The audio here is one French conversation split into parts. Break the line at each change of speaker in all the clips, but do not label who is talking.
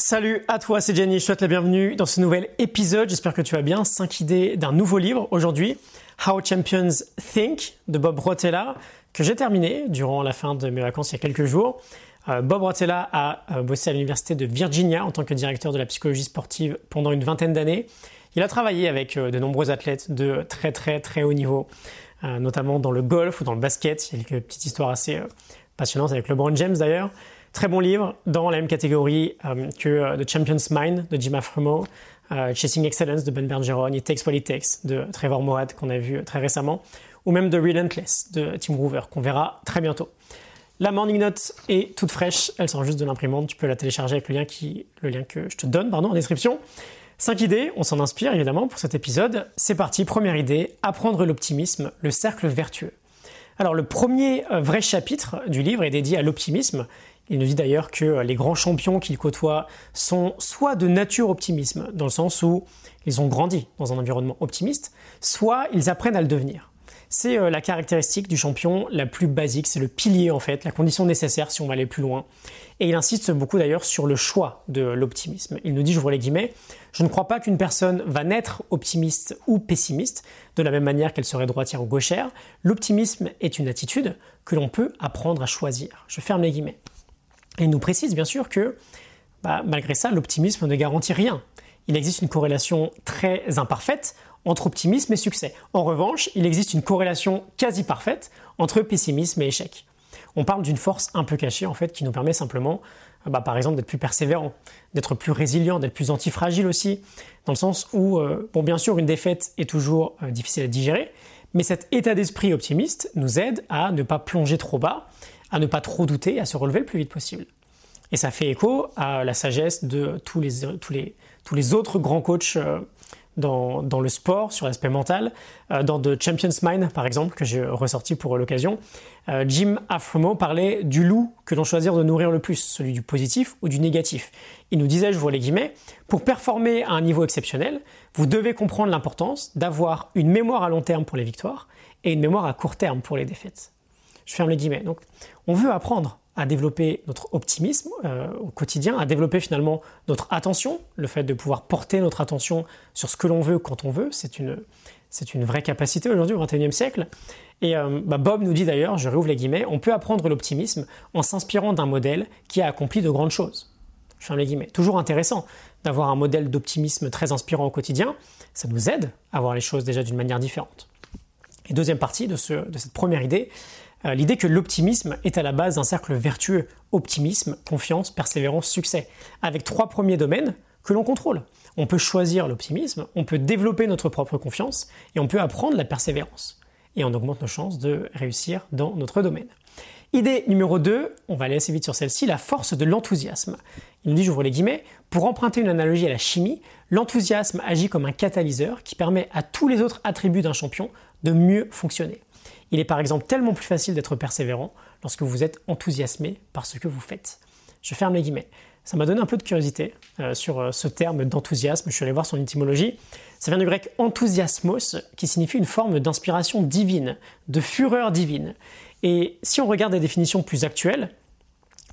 Salut à toi, c'est Jenny, je souhaite la bienvenue dans ce nouvel épisode. J'espère que tu vas bien. 5 idées d'un nouveau livre aujourd'hui, How Champions Think de Bob Rotella, que j'ai terminé durant la fin de mes vacances il y a quelques jours. Euh, Bob Rotella a euh, bossé à l'université de Virginia en tant que directeur de la psychologie sportive pendant une vingtaine d'années. Il a travaillé avec euh, de nombreux athlètes de très très très haut niveau, notamment dans le golf ou dans le basket. Il y a quelques petites histoires assez passionnantes avec LeBron James d'ailleurs. Très bon livre dans la même catégorie euh, que euh, The Champion's Mind de Jim Afremo, euh, Chasing Excellence de Ben Bergeron, It Takes What It Takes de Trevor Moawad qu'on a vu très récemment, ou même The Relentless de Tim Groover qu'on verra très bientôt. La Morning Note est toute fraîche, elle sort juste de l'imprimante, tu peux la télécharger avec le lien, qui, le lien que je te donne pardon, en description. Cinq idées, on s'en inspire évidemment pour cet épisode. C'est parti, première idée, apprendre l'optimisme, le cercle vertueux. Alors le premier vrai chapitre du livre est dédié à l'optimisme il nous dit d'ailleurs que les grands champions qu'il côtoie sont soit de nature optimisme, dans le sens où ils ont grandi dans un environnement optimiste, soit ils apprennent à le devenir. C'est euh, la caractéristique du champion la plus basique, c'est le pilier en fait, la condition nécessaire si on va aller plus loin. Et il insiste beaucoup d'ailleurs sur le choix de l'optimisme. Il nous dit, j'ouvre les guillemets, je ne crois pas qu'une personne va naître optimiste ou pessimiste, de la même manière qu'elle serait droitière ou gauchère. L'optimisme est une attitude que l'on peut apprendre à choisir. Je ferme les guillemets. Et il nous précise bien sûr que bah, malgré ça, l'optimisme ne garantit rien. Il existe une corrélation très imparfaite entre optimisme et succès. En revanche, il existe une corrélation quasi parfaite entre pessimisme et échec. On parle d'une force un peu cachée en fait qui nous permet simplement, bah, par exemple, d'être plus persévérant, d'être plus résilient, d'être plus antifragile aussi, dans le sens où, euh, bien sûr, une défaite est toujours euh, difficile à digérer, mais cet état d'esprit optimiste nous aide à ne pas plonger trop bas à ne pas trop douter, à se relever le plus vite possible. Et ça fait écho à la sagesse de tous les, autres grands coachs euh, dans, dans le sport, sur l'aspect mental. Euh, dans The Champion's Mind, par exemple, que j'ai ressorti pour l'occasion, euh, Jim Afremo parlait du loup que l'on choisit de nourrir le plus, celui du positif ou du négatif. Il nous disait, je vois les guillemets, pour performer à un niveau exceptionnel, vous devez comprendre l'importance d'avoir une mémoire à long terme pour les victoires et une mémoire à court terme pour les défaites. Je ferme les guillemets. Donc, on veut apprendre à développer notre optimisme euh, au quotidien, à développer finalement notre attention, le fait de pouvoir porter notre attention sur ce que l'on veut quand on veut, c'est une, c'est une vraie capacité aujourd'hui au XXIe siècle. Et euh, bah, Bob nous dit d'ailleurs, je réouvre les guillemets, on peut apprendre l'optimisme en s'inspirant d'un modèle qui a accompli de grandes choses. Je ferme les guillemets. Toujours intéressant d'avoir un modèle d'optimisme très inspirant au quotidien, ça nous aide à voir les choses déjà d'une manière différente. Et deuxième partie de, ce, de cette première idée, l'idée que l'optimisme est à la base d'un cercle vertueux, optimisme, confiance, persévérance, succès, avec trois premiers domaines que l'on contrôle. On peut choisir l'optimisme, on peut développer notre propre confiance et on peut apprendre la persévérance. Et on augmente nos chances de réussir dans notre domaine. Idée numéro 2, on va aller assez vite sur celle-ci, la force de l'enthousiasme. Il nous dit, j'ouvre les guillemets, pour emprunter une analogie à la chimie, l'enthousiasme agit comme un catalyseur qui permet à tous les autres attributs d'un champion de mieux fonctionner. Il est par exemple tellement plus facile d'être persévérant lorsque vous êtes enthousiasmé par ce que vous faites. Je ferme les guillemets. Ça m'a donné un peu de curiosité euh, sur euh, ce terme d'enthousiasme. Je suis allé voir son étymologie. Ça vient du grec enthousiasmos, qui signifie une forme d'inspiration divine, de fureur divine. Et si on regarde des définitions plus actuelles,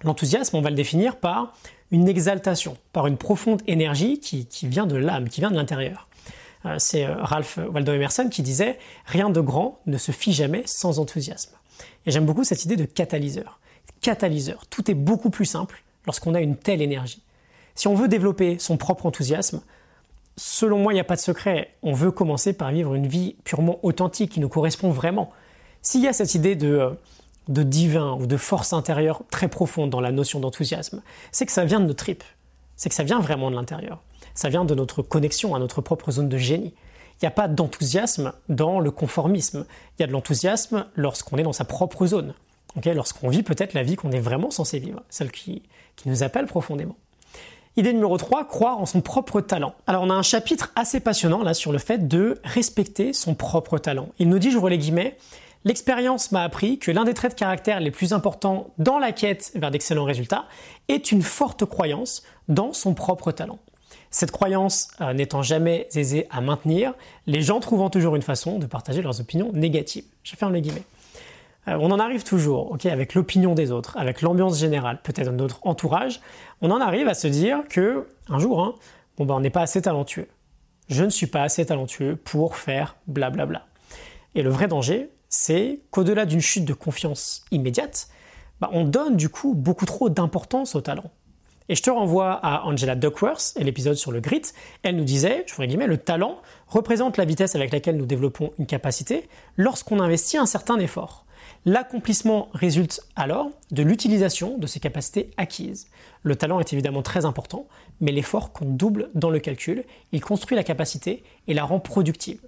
l'enthousiasme, on va le définir par une exaltation, par une profonde énergie qui vient de l'âme, qui vient de l'intérieur. Euh, c'est euh, Ralph Waldo Emerson qui disait Rien de grand ne se fit jamais sans enthousiasme. Et j'aime beaucoup cette idée de catalyseur. Catalyseur, tout est beaucoup plus simple lorsqu'on a une telle énergie. Si on veut développer son propre enthousiasme, selon moi, il n'y a pas de secret. On veut commencer par vivre une vie purement authentique qui nous correspond vraiment. S'il y a cette idée de, euh, divin ou de force intérieure très profonde dans la notion d'enthousiasme, c'est que ça vient de nos tripes. C'est que ça vient vraiment de l'intérieur ça vient de notre connexion à notre propre zone de génie. Il n'y a pas d'enthousiasme dans le conformisme. Il y a de l'enthousiasme lorsqu'on est dans sa propre zone. lorsqu'on vit peut-être la vie qu'on est vraiment censé vivre, celle qui, qui nous appelle profondément. Idée numéro 3, croire en son propre talent. Alors on a un chapitre assez passionnant là sur le fait de respecter son propre talent. Il nous dit, j'ouvre les guillemets, L'expérience m'a appris que l'un des traits de caractère les plus importants dans la quête vers d'excellents résultats est une forte croyance dans son propre talent. Cette croyance euh, n'étant jamais aisée à maintenir, les gens trouvant toujours une façon de partager leurs opinions négatives. Je ferme les guillemets. euh, on en arrive toujours, avec l'opinion des autres, avec l'ambiance générale, peut-être notre entourage, on en arrive à se dire que un jour, hein, bon ben on n'est pas assez talentueux. Je ne suis pas assez talentueux pour faire blablabla. Et le vrai danger, c'est qu'au-delà d'une chute de confiance immédiate, bah, on donne du coup beaucoup trop d'importance au talent. Et je te renvoie à Angela Duckworth et l'épisode sur le grit. Elle nous disait, je guillemets, le talent représente la vitesse avec laquelle nous développons une capacité lorsqu'on investit un certain effort. L'accomplissement résulte alors de l'utilisation de ces capacités acquises. Le talent est évidemment très important, mais l'effort compte double dans le calcul. Il construit la capacité et la rend productive.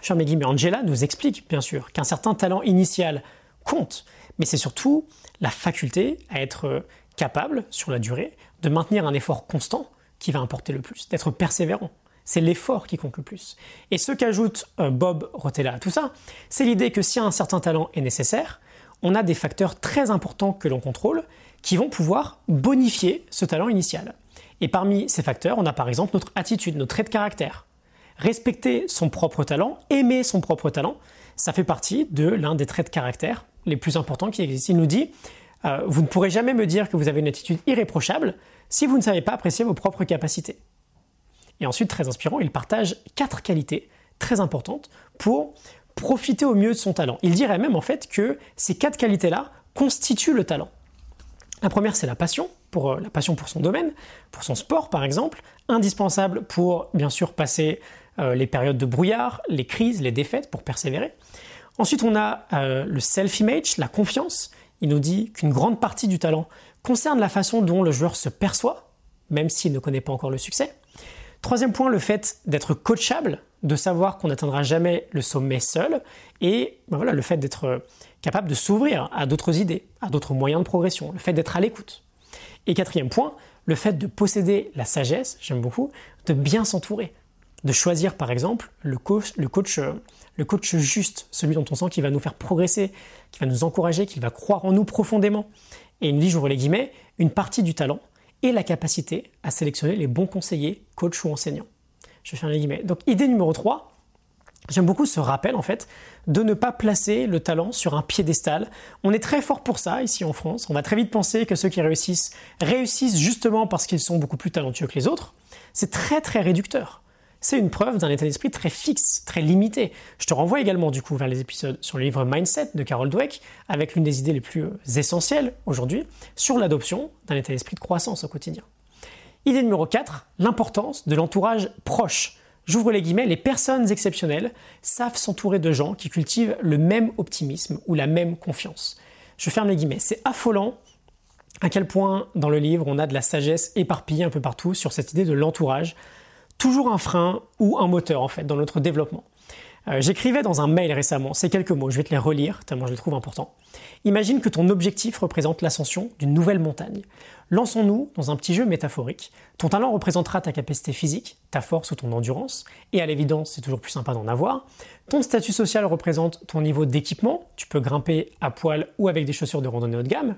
Charles mais Angela nous explique bien sûr qu'un certain talent initial compte, mais c'est surtout la faculté à être capable, sur la durée, de maintenir un effort constant qui va importer le plus, d'être persévérant. C'est l'effort qui compte le plus. Et ce qu'ajoute euh, Bob Rotella à tout ça, c'est l'idée que si un certain talent est nécessaire, on a des facteurs très importants que l'on contrôle qui vont pouvoir bonifier ce talent initial. Et parmi ces facteurs, on a par exemple notre attitude, nos traits de caractère. Respecter son propre talent, aimer son propre talent, ça fait partie de l'un des traits de caractère les plus importants qui existent. Il nous dit euh, vous ne pourrez jamais me dire que vous avez une attitude irréprochable si vous ne savez pas apprécier vos propres capacités. Et ensuite, très inspirant, il partage quatre qualités très importantes pour profiter au mieux de son talent. Il dirait même en fait que ces quatre qualités-là constituent le talent. La première, c'est la passion, pour euh, la passion pour son domaine, pour son sport par exemple, indispensable pour bien sûr passer euh, les périodes de brouillard, les crises, les défaites, pour persévérer. Ensuite, on a le self-image, la confiance, il nous dit qu'une grande partie du talent concerne la façon dont le joueur se perçoit, même s'il ne connaît pas encore le succès. Troisième point, le fait d'être coachable, de savoir qu'on n'atteindra jamais le sommet seul, et ben voilà, le fait d'être capable de s'ouvrir à d'autres idées, à d'autres moyens de progression, le fait d'être à l'écoute. Et quatrième point, le fait de posséder la sagesse, j'aime beaucoup, de bien s'entourer, de choisir par exemple le coach, le coach, juste, celui dont on sent qu'il va nous faire progresser, qui va nous encourager, qu'il va croire en nous profondément. Et il nous dit, j'ouvre les guillemets, une partie du talent et la capacité à sélectionner les bons conseillers, coachs ou enseignants. Je fais les guillemets. Donc idée numéro 3, J'aime beaucoup ce rappel en fait de ne pas placer le talent sur un piédestal. On est très fort pour ça ici en France. On va très vite penser que ceux qui réussissent réussissent justement parce qu'ils sont beaucoup plus talentueux que les autres. C'est très très réducteur c'est une preuve d'un état d'esprit très fixe, très limité. Je te renvoie également du coup vers les épisodes sur le livre Mindset de Carol Dweck, avec l'une des idées les plus euh, essentielles aujourd'hui sur l'adoption d'un état d'esprit de croissance au quotidien. Idée numéro 4, l'importance de l'entourage proche. J'ouvre les guillemets, les personnes exceptionnelles savent s'entourer de gens qui cultivent le même optimisme ou la même confiance. Je ferme les guillemets, c'est affolant à quel point dans le livre on a de la sagesse éparpillée un peu partout sur cette idée de l'entourage, toujours un frein ou un moteur en fait dans notre développement. Euh, j'écrivais dans un mail récemment ces quelques mots, je vais te les relire tellement je les trouve importants. Imagine que ton objectif représente l'ascension d'une nouvelle montagne. Lançons-nous dans un petit jeu métaphorique. Ton talent représentera ta capacité physique, ta force ou ton endurance, et à l'évidence c'est toujours plus sympa d'en avoir. Ton statut social représente ton niveau d'équipement, tu peux grimper à poil ou avec des chaussures de randonnée haut de gamme.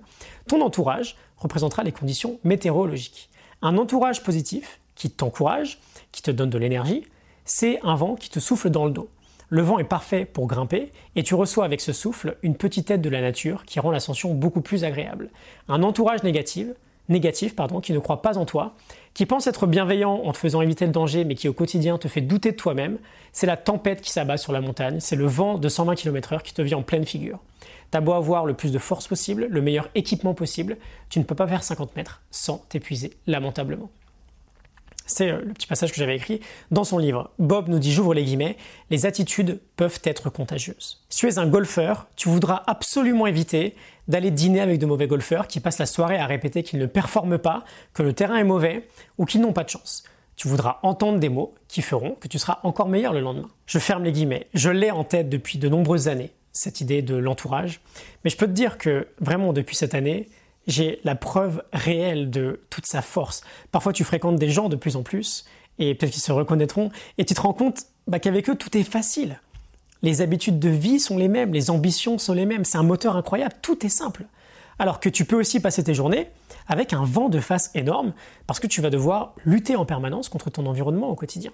Ton entourage représentera les conditions météorologiques. Un entourage positif qui t'encourage, qui te donne de l'énergie, c'est un vent qui te souffle dans le dos. Le vent est parfait pour grimper et tu reçois avec ce souffle une petite aide de la nature qui rend l'ascension beaucoup plus agréable. Un entourage négatif, négatif pardon, qui ne croit pas en toi, qui pense être bienveillant en te faisant éviter le danger mais qui au quotidien te fait douter de toi-même, c'est la tempête qui s'abat sur la montagne, c'est le vent de 120 km/h qui te vient en pleine figure. T'as beau avoir le plus de force possible, le meilleur équipement possible, tu ne peux pas faire 50 mètres sans t'épuiser lamentablement. C'est euh, le petit passage que j'avais écrit dans son livre. Bob nous dit, j'ouvre les guillemets, les attitudes peuvent être contagieuses. Si tu es un golfeur, tu voudras absolument éviter d'aller dîner avec de mauvais golfeurs qui passent la soirée à répéter qu'ils ne performent pas, que le terrain est mauvais ou qu'ils n'ont pas de chance. Tu voudras entendre des mots qui feront que tu seras encore meilleur le lendemain. Je ferme les guillemets. Je l'ai en tête depuis de nombreuses années, cette idée de l'entourage. Mais je peux te dire que vraiment depuis cette année, j'ai la preuve réelle de toute sa force. Parfois, tu fréquentes des gens de plus en plus, et peut-être qu'ils se reconnaîtront, et tu te rends compte bah, qu'avec eux, tout est facile. Les habitudes de vie sont les mêmes, les ambitions sont les mêmes, c'est un moteur incroyable, tout est simple. Alors que tu peux aussi passer tes journées avec un vent de face énorme, parce que tu vas devoir lutter en permanence contre ton environnement au quotidien.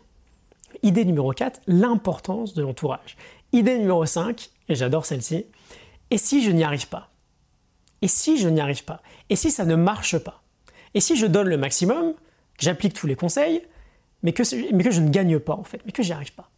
Idée numéro 4, l'importance de l'entourage. Idée numéro 5, et j'adore celle-ci, Et si je n'y arrive pas Et si je n'y arrive pas? Et si ça ne marche pas? Et si je donne le maximum, que j'applique tous les conseils, mais que, mais que je ne gagne pas en fait, mais que j'y arrive pas?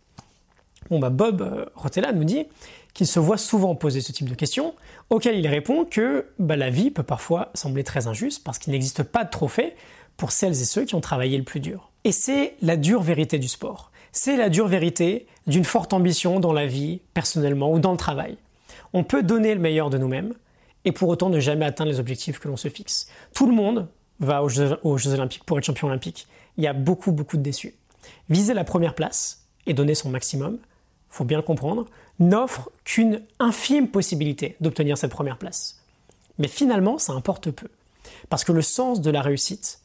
Bon bah Bob euh, Rotella nous dit qu'il se voit souvent poser ce type de questions, auxquelles il répond que bah, la vie peut parfois sembler très injuste parce qu'il n'existe pas de trophée pour celles et ceux qui ont travaillé le plus dur. Et c'est la dure vérité du sport. C'est la dure vérité d'une forte ambition dans la vie, personnellement ou dans le travail. On peut donner le meilleur de nous-mêmes et pour autant ne jamais atteindre les objectifs que l'on se fixe. Tout le monde va aux Jeux, Olympiques pour être champion olympique. Il y a beaucoup, beaucoup de déçus. Viser la première place et donner son maximum, faut bien le comprendre, n'offre qu'une infime possibilité d'obtenir cette première place. Mais finalement, ça importe peu. Parce que le sens de la réussite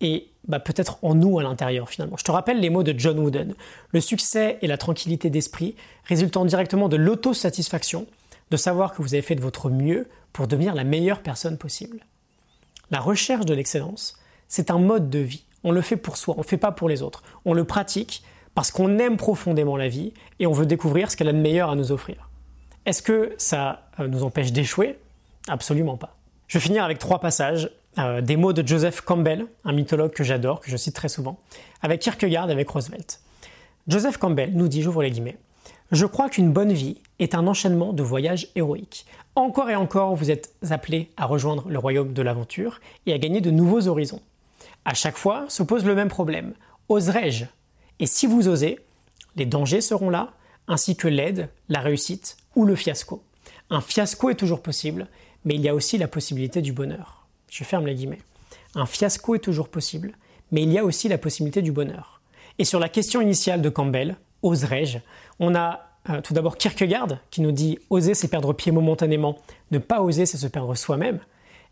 est bah, peut-être en nous à l'intérieur finalement. Je te rappelle les mots de John Wooden. Le succès et la tranquillité d'esprit résultant directement de l'autosatisfaction, de savoir que vous avez fait de votre mieux pour devenir la meilleure personne possible. La recherche de l'excellence, c'est un mode de vie. On le fait pour soi, on ne le fait pas pour les autres. On le pratique parce qu'on aime profondément la vie et on veut découvrir ce qu'elle a de meilleur à nous offrir. Est-ce que ça euh, nous empêche d'échouer? Absolument pas. Je vais finir avec trois passages, euh, des mots de Joseph Campbell, un mythologue que j'adore, que je cite très souvent, avec Kierkegaard avec Roosevelt. Joseph Campbell nous dit, j'ouvre les guillemets, Je crois qu'une bonne vie est un enchaînement de voyages héroïques. Encore et encore, vous êtes appelés à rejoindre le royaume de l'aventure et à gagner de nouveaux horizons. À chaque fois se pose le même problème. Oserais-je? Et si vous osez, les dangers seront là, ainsi que l'aide, la réussite ou le fiasco. Un fiasco est toujours possible, mais il y a aussi la possibilité du bonheur. Je ferme les guillemets. Un fiasco est toujours possible, mais il y a aussi la possibilité du bonheur. Et sur la question initiale de Campbell, oserais-je On a euh, tout d'abord Kierkegaard qui nous dit oser c'est perdre pied momentanément, ne pas oser c'est se perdre soi-même.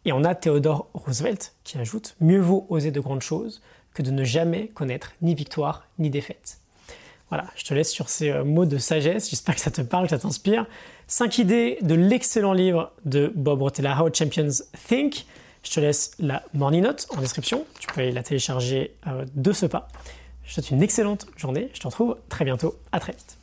Et on a Theodore Roosevelt qui ajoute mieux vaut oser de grandes choses que de ne jamais connaître ni victoire ni défaite. Voilà, je te laisse sur ces euh, mots de sagesse, j'espère que ça te parle, que ça t'inspire. Cinq idées de l'excellent livre de Bob Rotella, How Champions Think. Je te laisse la morning note en description, tu peux aller la télécharger euh, de ce pas. Je te souhaite une excellente journée, je te retrouve très bientôt, à très vite.